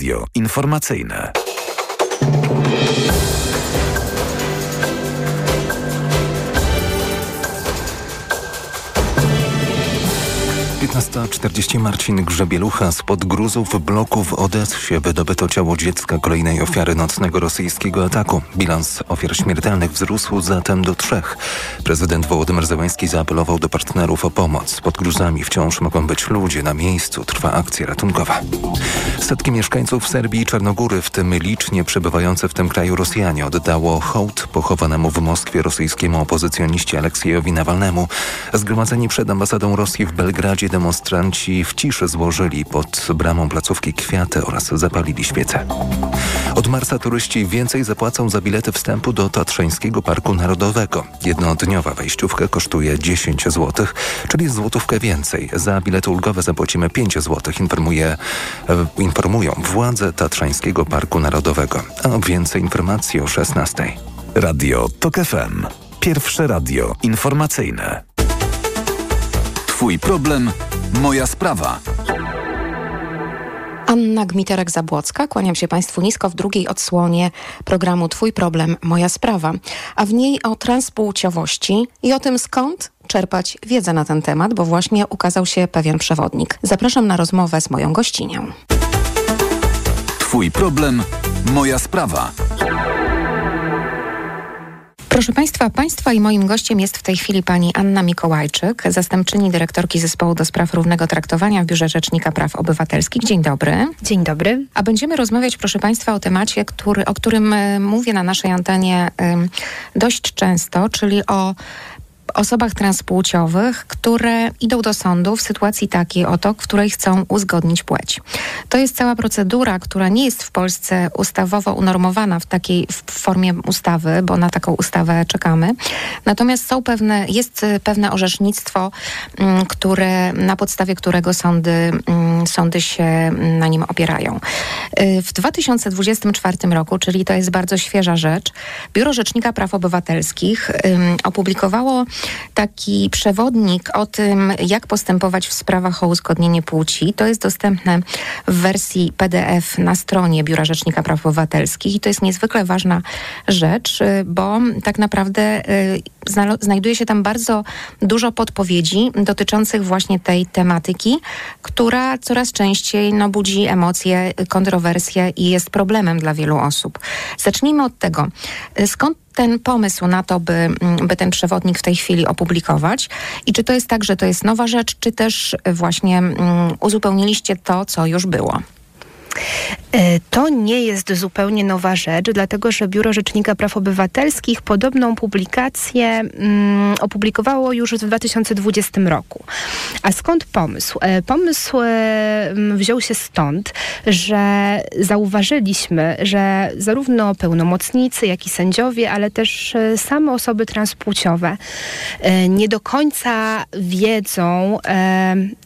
Radio informacyjne. 15.40 Marcin Grzebielucha spod gruzów bloku w Odessie wydobyto ciało dziecka kolejnej ofiary nocnego rosyjskiego ataku. Bilans ofiar śmiertelnych wzrósł zatem do trzech. Prezydent Wołodymyr Zełański zaapelował do partnerów o pomoc. Pod gruzami wciąż mogą być ludzie. Na miejscu trwa akcja ratunkowa. Setki mieszkańców Serbii i Czarnogóry, w tym licznie przebywające w tym kraju Rosjanie, oddało hołd pochowanemu w Moskwie rosyjskiemu opozycjoniście Aleksiejowi Nawalnemu. Zgromadzeni przed ambasadą Rosji w Belgradzie demonstranci w ciszy złożyli pod bramą placówki kwiaty oraz zapalili świece. Od marca turyści więcej zapłacą za bilety wstępu do Tatrzańskiego Parku Narodowego. Jednodniowa wejściówka kosztuje 10 zł, czyli złotówkę więcej. Za bilety ulgowe zapłacimy 5 zł, informuje, e, informują władze Tatrzańskiego Parku Narodowego. A więcej informacji o 16. Radio TOK FM. Pierwsze radio informacyjne. Twój problem, moja sprawa. Anna Gmiterek-Zabłocka, kłaniam się Państwu nisko w drugiej odsłonie programu Twój problem, moja sprawa, a w niej o transpłciowości i o tym skąd czerpać wiedzę na ten temat, bo właśnie ukazał się pewien przewodnik. Zapraszam na rozmowę z moją gościnią. Twój problem, moja sprawa. Proszę Państwa, Państwa i moim gościem jest w tej chwili pani Anna Mikołajczyk, zastępczyni dyrektorki Zespołu do Spraw Równego Traktowania w Biurze Rzecznika Praw Obywatelskich. Dzień dobry. Dzień dobry. A będziemy rozmawiać, proszę Państwa, o temacie, który, o którym e, mówię na naszej antenie dość często, czyli o osobach transpłciowych, które idą do sądu w sytuacji takiej oto, w której chcą uzgodnić płeć. To jest cała procedura, która nie jest w Polsce ustawowo unormowana w takiej w formie ustawy, bo na taką ustawę czekamy. Natomiast są pewne, jest pewne orzecznictwo, mm, które, na podstawie którego sądy, mm, sądy się na nim opierają. Y, w 2024 roku, czyli to jest bardzo świeża rzecz, Biuro Rzecznika Praw Obywatelskich opublikowało taki przewodnik o tym, jak postępować w sprawach o uzgodnienie płci. To jest dostępne w wersji PDF na stronie Biura Rzecznika Praw Obywatelskich i to jest niezwykle ważna rzecz, y, bo tak naprawdę y, znajduje się tam bardzo dużo podpowiedzi dotyczących właśnie tej tematyki, która coraz częściej no, budzi emocje, kontrowersje i jest problemem dla wielu osób. Zacznijmy od tego. Y, skąd ten pomysł na to, by, mm, by ten przewodnik w tej chwili opublikować? I czy to jest tak, że to jest nowa rzecz, czy też właśnie um, uzupełniliście to, co już było? E, to nie jest zupełnie nowa rzecz, dlatego że Biuro Rzecznika Praw Obywatelskich podobną publikację mm, opublikowało już w 2020 roku. A skąd pomysł? E, pomysł e, wziął się stąd, że zauważyliśmy, że zarówno pełnomocnicy, jak i sędziowie, ale też same osoby transpłciowe nie do końca wiedzą,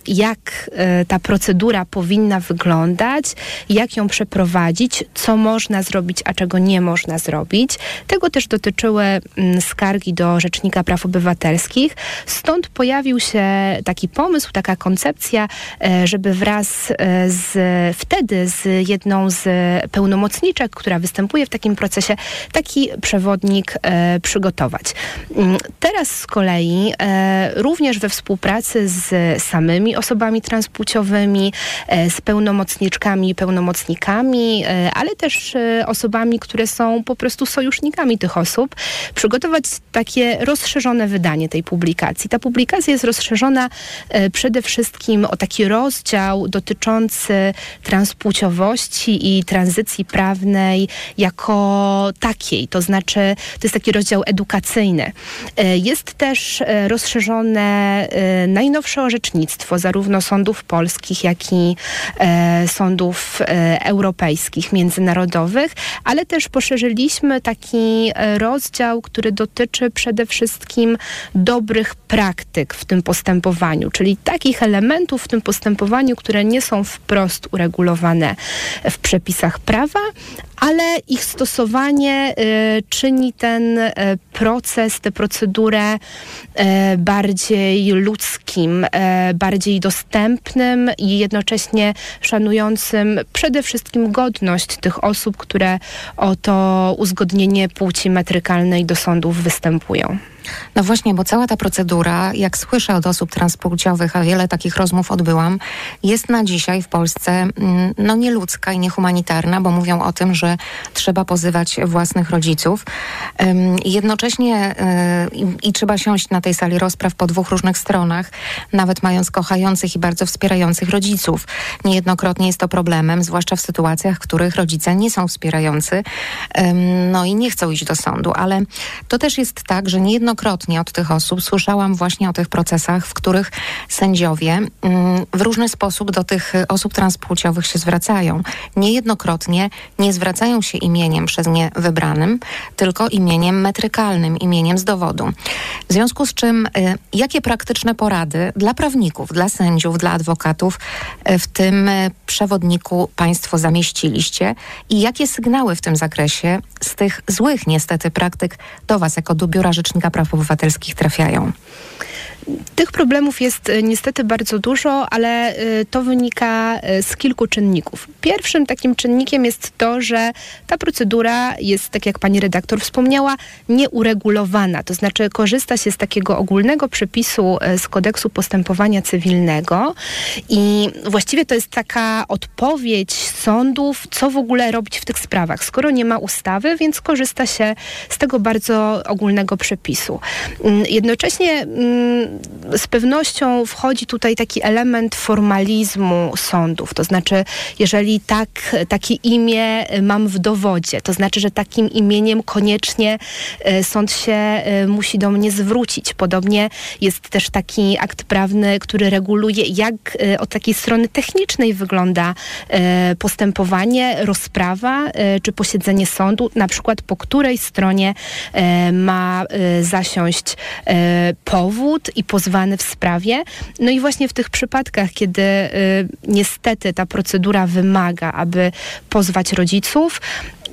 jak ta procedura powinna wyglądać, jak ją przeprowadzić, co można zrobić, a czego nie można zrobić. Tego też dotyczyły mm, skargi do Rzecznika Praw Obywatelskich. Stąd pojawił się taki pomysł, taka koncepcja, e, żeby wraz e, z wtedy z jedną z pełnomocniczek, która występuje w takim procesie, taki przewodnik e, przygotować. Mm, teraz z kolei również we współpracy z samymi osobami transpłciowymi, z pełnomocniczkami, pełnomocnikami, e, ale też e, osobami, które są po prostu sojusznikami tych osób, przygotować takie rozszerzone wydanie tej publikacji. Ta publikacja jest rozszerzona e, przede wszystkim o taki rozdział dotyczący transpłciowości i tranzycji prawnej jako takiej, to znaczy to jest taki rozdział edukacyjny. Jest też rozszerzone najnowsze orzecznictwo zarówno sądów polskich, jak i sądów E, europejskich, międzynarodowych, ale też poszerzyliśmy taki e, rozdział, który dotyczy przede wszystkim dobrych praktyk w tym postępowaniu, czyli takich elementów w tym postępowaniu, które nie są wprost uregulowane w przepisach prawa, ale ich stosowanie y, czyni ten y, proces, tę procedurę y, bardziej ludzkim, bardziej dostępnym i jednocześnie szanującym przede wszystkim godność tych osób, które o to uzgodnienie płci metrykalnej do sądów występują. No właśnie, bo cała ta procedura, jak słyszę od osób transpłciowych, a wiele takich rozmów odbyłam, jest na dzisiaj w Polsce mm, no nieludzka i niehumanitarna, bo mówią o tym, że trzeba pozywać własnych rodziców. Jednocześnie yy, i trzeba siąść na tej sali rozpraw po dwóch różnych stronach, nawet mając kochających i bardzo wspierających rodziców. Niejednokrotnie jest to problemem, zwłaszcza w sytuacjach, w których rodzice nie są wspierający, no i nie chcą iść do sądu, ale to też jest tak, że niejednokrotnie niejednokrotnie od tych osób słyszałam właśnie o tych procesach, w których sędziowie mm, w różny sposób do tych osób transpłciowych się zwracają. Niejednokrotnie nie zwracają się imieniem przez nie wybranym, tylko imieniem metrykalnym, imieniem z dowodu. W związku z czym, y, jakie praktyczne porady dla prawników, dla sędziów, dla adwokatów y, w tym y, przewodniku Państwo zamieściliście i jakie sygnały w tym zakresie z tych złych niestety praktyk do Was jako do Biura Rzecznika Praw Obywatelskich trafiają? Tych problemów jest e, niestety bardzo dużo, ale e, to wynika e, z kilku czynników. Pierwszym takim czynnikiem jest to, że ta procedura jest, tak jak pani redaktor wspomniała, nieuregulowana. To znaczy korzysta się z takiego ogólnego przepisu z kodeksu postępowania cywilnego i właściwie to jest taka odpowiedź sądów, co w ogóle robić w tych sprawach. Skoro nie ma ustawy, więc korzysta się z tego bardzo ogólnego przepisu. Mm, jednocześnie mm, z pewnością wchodzi tutaj taki element formalizmu sądów. To znaczy, jeżeli tak, takie imię mam w dowodzie, to znaczy, że takim imieniem koniecznie e, sąd się e, musi do mnie zwrócić. Podobnie jest też taki akt prawny, który reguluje, jak e, od takiej strony technicznej wygląda postępowanie, rozprawa czy posiedzenie sądu, na przykład po której stronie ma zasiąść powód i pozwany w sprawie. No i właśnie w tych przypadkach, kiedy y, niestety ta procedura wymaga, aby pozwać rodziców,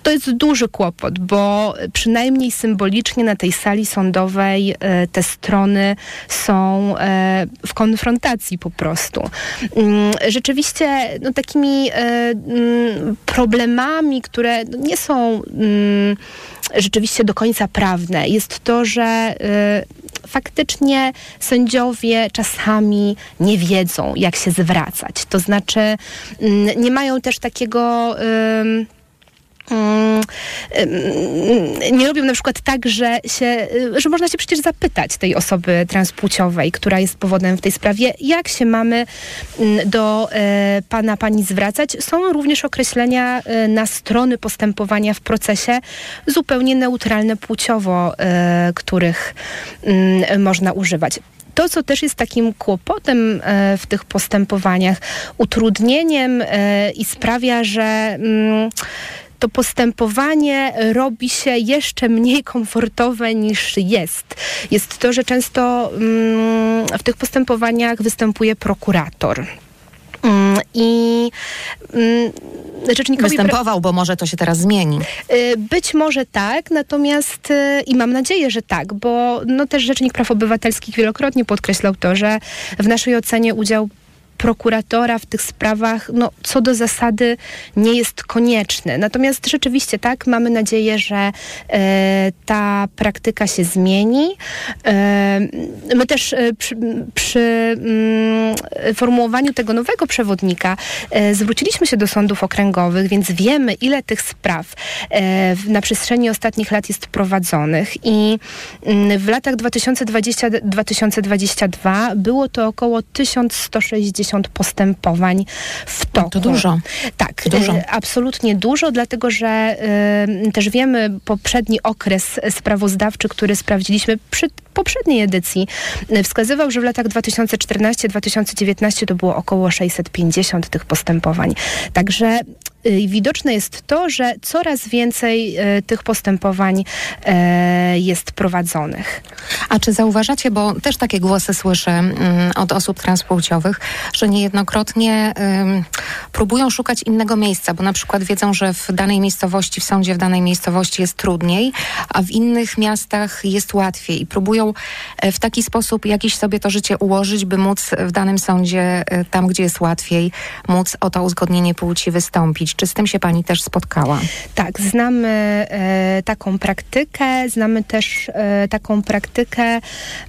to jest duży kłopot, bo przynajmniej symbolicznie na tej sali sądowej e, te strony są e, w konfrontacji po prostu. Mm, rzeczywiście no, takimi mm, problemami, które nie są mm, rzeczywiście do końca prawne, jest to, że faktycznie sędziowie czasami nie wiedzą, jak się zwracać. To znaczy, nie mają też takiego. Mm, nie robią na przykład tak, że, się, że można się przecież zapytać tej osoby transpłciowej, która jest powodem w tej sprawie, jak się mamy mm, do e, pana, pani zwracać. Są również określenia e, na strony postępowania w procesie zupełnie neutralne płciowo, e, których mm, można używać to, co też jest takim kłopotem e, w tych postępowaniach, utrudnieniem i sprawia, że mm, to postępowanie robi się jeszcze mniej komfortowe niż jest. Jest to, że często mm, w tych postępowaniach występuje prokurator. Mm, I mm, rzecznikowi... Występował, bo może to się teraz zmieni. Y, być może tak, natomiast y, i mam nadzieję, że tak, bo no, też Rzecznik Praw Obywatelskich wielokrotnie podkreślał to, że w naszej ocenie udział prokuratora w tych sprawach, no, co do zasady nie jest konieczny. Natomiast rzeczywiście tak, mamy nadzieję, że e, ta praktyka się zmieni. E, my też e, przy, przy mm, formułowaniu tego nowego przewodnika zwróciliśmy się do sądów okręgowych, więc wiemy, ile tych spraw na przestrzeni ostatnich lat jest prowadzonych i mm, w latach 2020-2022 było to około 1160 postępowań w toku. To dużo. Tak, dużo. E, absolutnie dużo, dlatego że y, też wiemy poprzedni okres sprawozdawczy, który sprawdziliśmy przy poprzedniej edycji, e, wskazywał, że w latach 2014-2019 to było około 650 tych postępowań. Także widoczne jest to, że coraz więcej y, tych postępowań e, jest prowadzonych. A czy zauważacie, bo też takie głosy słyszę mm, od osób transpłciowych, że niejednokrotnie ym, próbują szukać innego miejsca, bo na przykład wiedzą, że w danej miejscowości, w sądzie w danej miejscowości jest trudniej, a w innych miastach jest łatwiej i próbują e, w taki sposób jakiś sobie to życie ułożyć, by móc w danym sądzie, e, tam gdzie jest łatwiej, móc o to uzgodnienie płci wystąpić. Czy z tym się pani też spotkała? Tak, znamy e, taką praktykę, znamy też e, taką praktykę,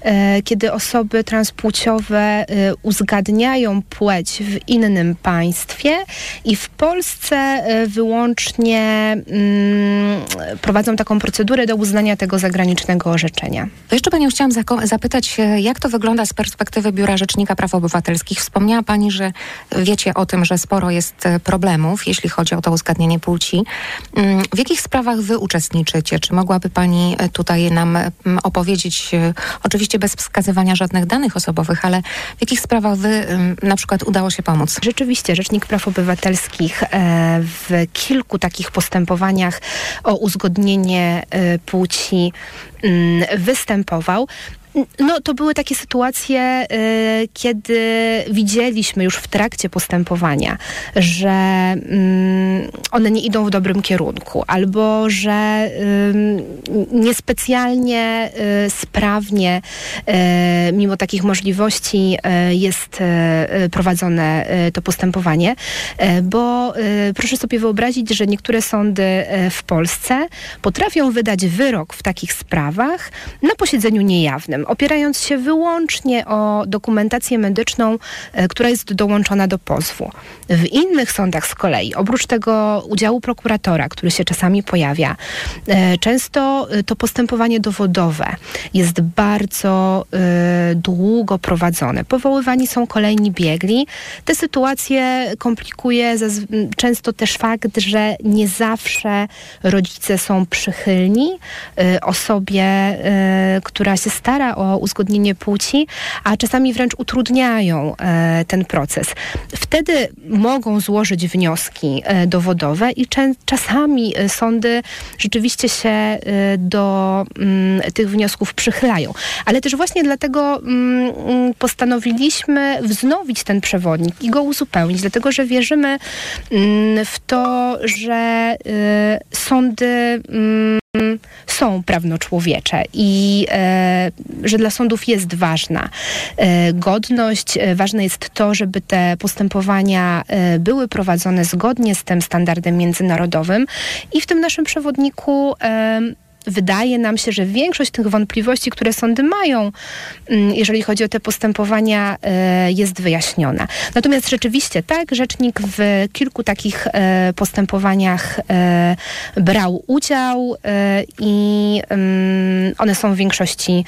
e, kiedy osoby transpłciowe e, uzgadniają płeć w innym państwie i w Polsce e, wyłącznie mm, prowadzą taką procedurę do uznania tego zagranicznego orzeczenia. To jeszcze Panią chciałam zapytać, e, jak to wygląda z perspektywy Biura Rzecznika Praw Obywatelskich. Wspomniała Pani, że wiecie o tym, że sporo jest problemów, jeśli chodzi o to uzgadnienie płci. Mm, W jakich sprawach Wy uczestniczycie? Czy mogłaby Pani e, tutaj nam mm, opowiedzieć, e, oczywiście bez wskazywania żadnych danych osobowych, ale w jakich sprawach Wy mm, na przykład udało się pomóc? Rzeczywiście, Rzecznik Praw Obywatelskich e, w kilku takich postępowaniach o uzgodnienie płci występował. No, to były takie sytuacje, y, kiedy widzieliśmy już w trakcie postępowania, że mm, one nie idą w dobrym kierunku, albo że ym, niespecjalnie y, sprawnie, y, mimo takich możliwości, y, jest y, prowadzone y, to postępowanie, y, bo y, proszę sobie wyobrazić, że niektóre sądy y, w Polsce potrafią wydać wyrok w takich sprawach na posiedzeniu niejawnym, opierając się wyłącznie o dokumentację medyczną, e, która jest dołączona do pozwu. W innych sądach z kolei, oprócz tego udziału prokuratora, który się czasami pojawia, e, często e, to postępowanie dowodowe jest bardzo długo prowadzone. Powoływani są kolejni biegli. Te sytuacje komplikuje często też fakt, że nie zawsze rodzice są przychylni osobie, która się stara o uzgodnienie płci, a czasami wręcz utrudniają e, ten proces. Wtedy mogą złożyć wnioski e, dowodowe i czasami e, sądy rzeczywiście się do mm, tych wniosków przychylają. Ale też właśnie dlatego mm, postanowiliśmy wznowić ten przewodnik i go uzupełnić, dlatego że wierzymy mm, w to, że sądy są prawnoczłowiecze i e, że dla sądów jest ważna e, godność. E, ważne jest to, żeby te postępowania e, były prowadzone zgodnie z tym standardem międzynarodowym i w tym naszym przewodniku wydaje nam się, że większość tych wątpliwości, które sądy mają, mm, jeżeli chodzi o te postępowania, e, jest wyjaśniona. Natomiast rzeczywiście tak, rzecznik w kilku takich e, postępowaniach e, brał udział i mm, one są w większości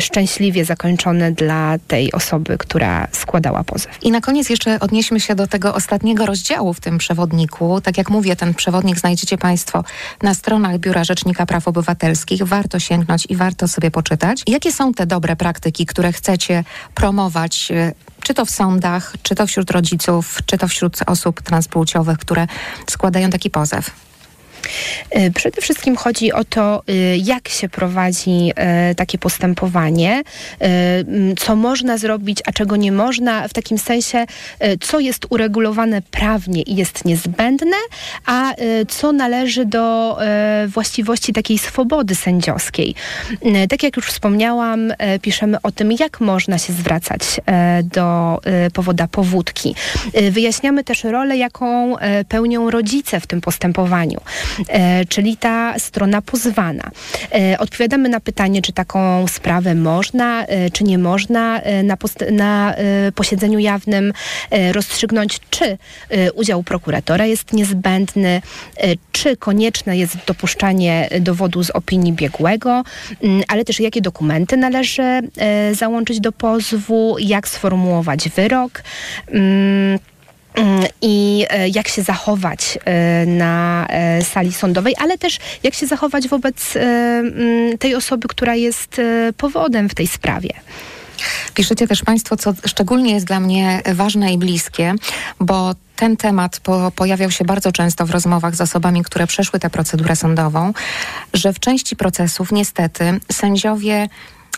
szczęśliwie zakończone dla tej osoby, która składała pozew. I na koniec jeszcze odnieśmy się do tego ostatniego rozdziału w tym przewodniku. Tak jak mówię, ten przewodnik znajdziecie Państwo na stronach Biura Rzecznika Praw Obywatelskich. Warto sięgnąć i warto sobie poczytać. Jakie są te dobre praktyki, które chcecie promować, e, czy to w sądach, czy to wśród rodziców, czy to wśród osób transpłciowych, które składają taki pozew? E, Przede wszystkim chodzi o to, e, jak się prowadzi e, takie postępowanie, co można zrobić, a czego nie można, w takim sensie, co jest uregulowane prawnie i jest niezbędne, a co należy do właściwości takiej swobody sędziowskiej. Tak jak już wspomniałam, piszemy o tym, jak można się zwracać do powoda powódki. Wyjaśniamy też rolę, jaką pełnią rodzice w tym postępowaniu czyli ta strona pozwana. E, odpowiadamy na pytanie, czy taką sprawę można, e, czy nie można e, na, na e, posiedzeniu jawnym e, rozstrzygnąć, czy e, udział prokuratora jest niezbędny, e, czy konieczne jest dopuszczanie dowodu z opinii biegłego, ale też jakie dokumenty należy e, załączyć do pozwu, jak sformułować wyrok. I e, jak się zachować e, na e, sali sądowej, ale też jak się zachować wobec tej osoby, która jest powodem w tej sprawie. Piszecie też Państwo, co szczególnie jest dla mnie ważne i bliskie, bo ten temat po, pojawiał się bardzo często w rozmowach z osobami, które przeszły tę procedurę sądową, że w części procesów niestety sędziowie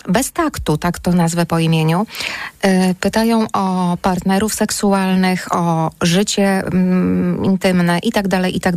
bez taktu, tak to nazwę po imieniu, y, pytają o partnerów seksualnych, o życie mm, intymne i tak dalej, i tak.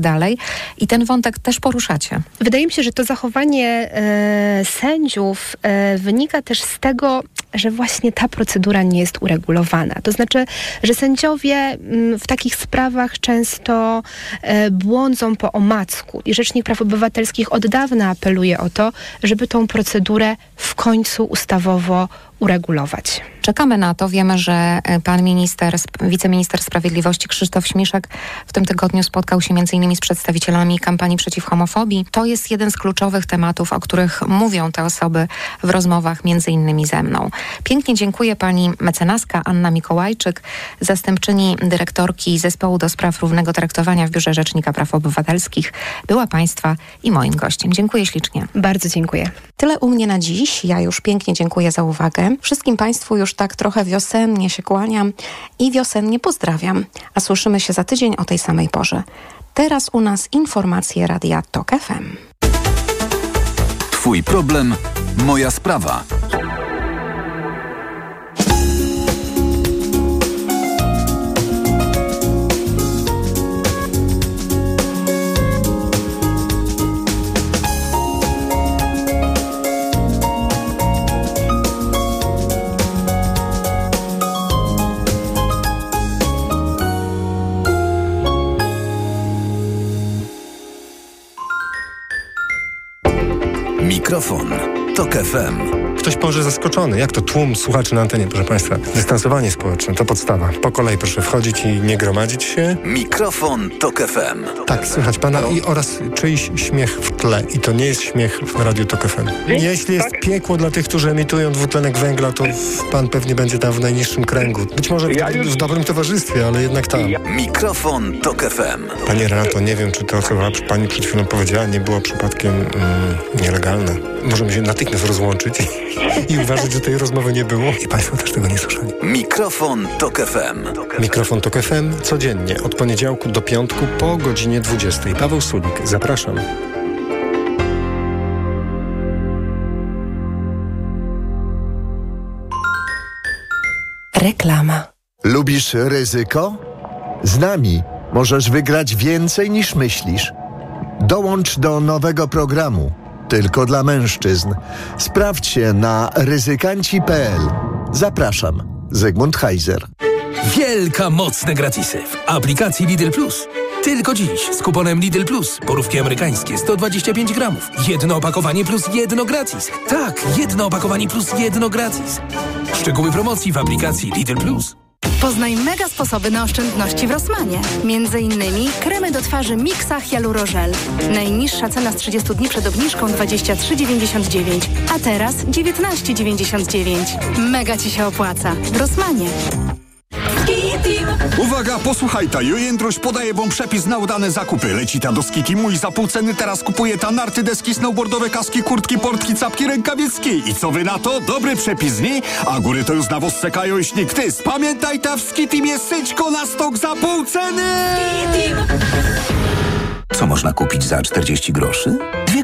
I ten wątek też poruszacie. Wydaje mi się, że to zachowanie e, sędziów e, wynika też z tego, że właśnie ta procedura nie jest uregulowana. To znaczy, że sędziowie m, w takich sprawach często e, błądzą po omacku i Rzecznik Praw Obywatelskich od dawna apeluje o to, żeby tą procedurę w końcu ustawowo uregulować. Czekamy na to. Wiemy, że e, pan minister, wiceminister sprawiedliwości Krzysztof Śmiszek w tym tygodniu spotkał się m.in. z przedstawicielami kampanii przeciw homofobii. To jest jeden z kluczowych tematów, o których mówią te osoby w rozmowach m.in. ze mną. Pięknie dziękuję pani mecenaska Anna Mikołajczyk, zastępczyni dyrektorki Zespołu do Spraw Równego Traktowania w Biurze Rzecznika Praw Obywatelskich. Była państwa i moim gościem. Dziękuję ślicznie. Bardzo dziękuję. Tyle u mnie na dziś. Ja już pięknie dziękuję za uwagę. Wszystkim Państwu już tak trochę wiosennie się kłaniam i wiosennie pozdrawiam. A słyszymy się za tydzień o tej samej porze. Teraz u nas informacje Radia TOK FM. Twój problem, moja sprawa. Mikrofon. Tok FM. Ktoś może zaskoczony. Jak to tłum słuchaczy na antenie, proszę Państwa? Dystansowanie społeczne to podstawa. Po kolei proszę wchodzić i nie gromadzić się. Mikrofon Tok FM. Tak, słychać Pana i oraz czyjś śmiech w tle. I to nie jest śmiech w Radiu Tok FM. Jeśli jest piekło dla tych, którzy emitują dwutlenek węgla, to Pan pewnie będzie tam w najniższym kręgu. Być może w, Ja już- w dobrym towarzystwie, ale jednak tam. Mikrofon Tok FM. Panie Renato, nie wiem, czy to, co Pani przed chwilą powiedziała, nie było przypadkiem mm, nielegalne. Możemy się natychmiast rozłączyć i, uważać, że tej rozmowy nie było. I Państwo też tego nie słyszeli. Mikrofon Tok FM. Mikrofon Tok FM codziennie od poniedziałku do piątku po godzinie 20. Paweł Sulik, zapraszam. Reklama. Lubisz ryzyko? Z nami możesz wygrać więcej niż myślisz. Dołącz do nowego programu. Tylko dla mężczyzn. Sprawdź się na ryzykanci.pl. Zapraszam. Zygmunt Heiser. Wielka mocne gratisy w aplikacji Lidl Plus. Tylko dziś z kuponem Lidl Plus. Porówki amerykańskie 125 gramów. Jedno opakowanie plus jedno gratis. Tak, jedno opakowanie plus jedno gratis. Szczegóły promocji w aplikacji Lidl Plus. Poznaj mega sposoby na oszczędności w Rossmanie. Między innymi kremy do twarzy Mixa Hyalurogel. Najniższa cena z 30 dni przed obniżką 23,99, a teraz 19,99. Mega Ci się opłaca. W Rossmanie. Uwaga, posłuchaj ta, Jędruś podaje wam przepis na udane zakupy. Leci ta do Skitimu i za pół ceny teraz kupuje ta narty, deski, snowboardowe, kaski, kurtki, portki, capki, rękawiczki. I co wy na to? Dobry przepis, nie? A góry to już na was czekają i śnieg ty. Pamiętaj ta w Skitimie syćko na stok za pół ceny! Co można kupić za 40 groszy?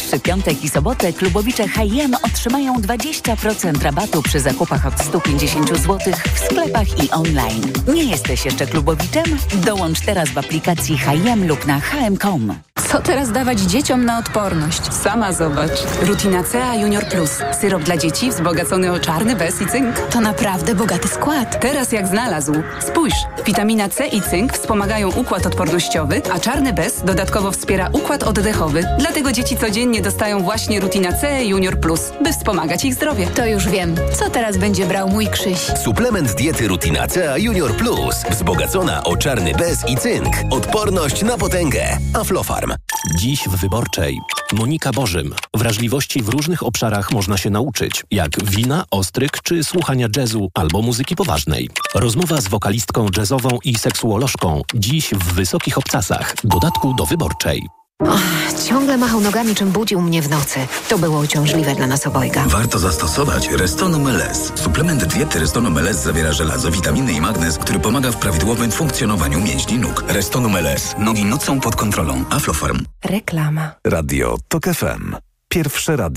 najbliższy piątek i sobotę klubowicze H&M otrzymają 20% rabatu przy zakupach od 150 zł w sklepach i online. Nie jesteś jeszcze klubowiczem? Dołącz teraz w aplikacji H&M lub na hm.com. Co teraz dawać dzieciom na odporność? Sama zobacz. Rutina CA Junior Plus. Syrop dla dzieci wzbogacony o czarny bez i cynk. To naprawdę bogaty skład. Teraz jak znalazł. Spójrz, witamina C i cynk wspomagają układ odpornościowy, a czarny bez dodatkowo wspiera układ oddechowy. Dlatego dzieci codziennie codziennie dostają właśnie Rutina C Junior Plus, by wspomagać ich zdrowie. To już wiem, co teraz będzie brał mój Krzyś. Suplement diety Rutina C Junior Plus. Wzbogacona o czarny bez i cynk. Odporność na potęgę. Aflofarm. Dziś w Wyborczej. Monika Bożym. Wrażliwości w różnych obszarach można się nauczyć, jak wina, ostryk czy słuchania jazzu albo muzyki poważnej. Rozmowa z wokalistką jazzową i seksuolożką. Dziś w Wysokich Obcasach. Dodatku do Wyborczej. Ciągle machał nogami, czym budził mnie w nocy. To było uciążliwe dla nas obojga. Warto zastosować Restonum LS. Suplement diety Restonum LS zawiera żelazo, witaminy i magnez, który pomaga w prawidłowym funkcjonowaniu mięśni nóg. Restonum LS. Nogi nocą pod kontrolą. Aflofarm. Reklama. Radio TOK FM. Pierwsze radio